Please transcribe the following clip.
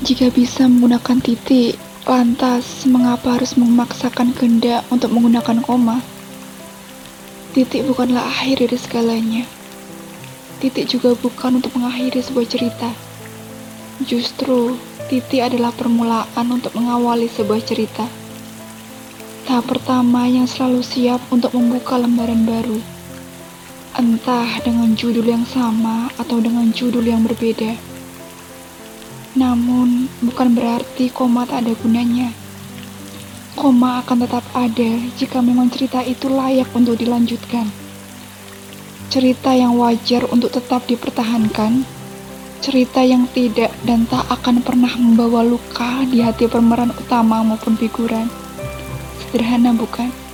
Jika bisa menggunakan titik, lantas mengapa harus memaksakan kehendak untuk menggunakan koma? Titik bukanlah akhir dari segalanya. Titik juga bukan untuk mengakhiri sebuah cerita. Justru, titik adalah permulaan untuk mengawali sebuah cerita. Tahap pertama yang selalu siap untuk membuka lembaran baru. Entah dengan judul yang sama atau dengan judul yang berbeda. Namun, bukan berarti koma tak ada gunanya. Koma akan tetap ada jika memang cerita itu layak untuk dilanjutkan. Cerita yang wajar untuk tetap dipertahankan, cerita yang tidak dan tak akan pernah membawa luka di hati pemeran utama maupun figuran. Sederhana bukan?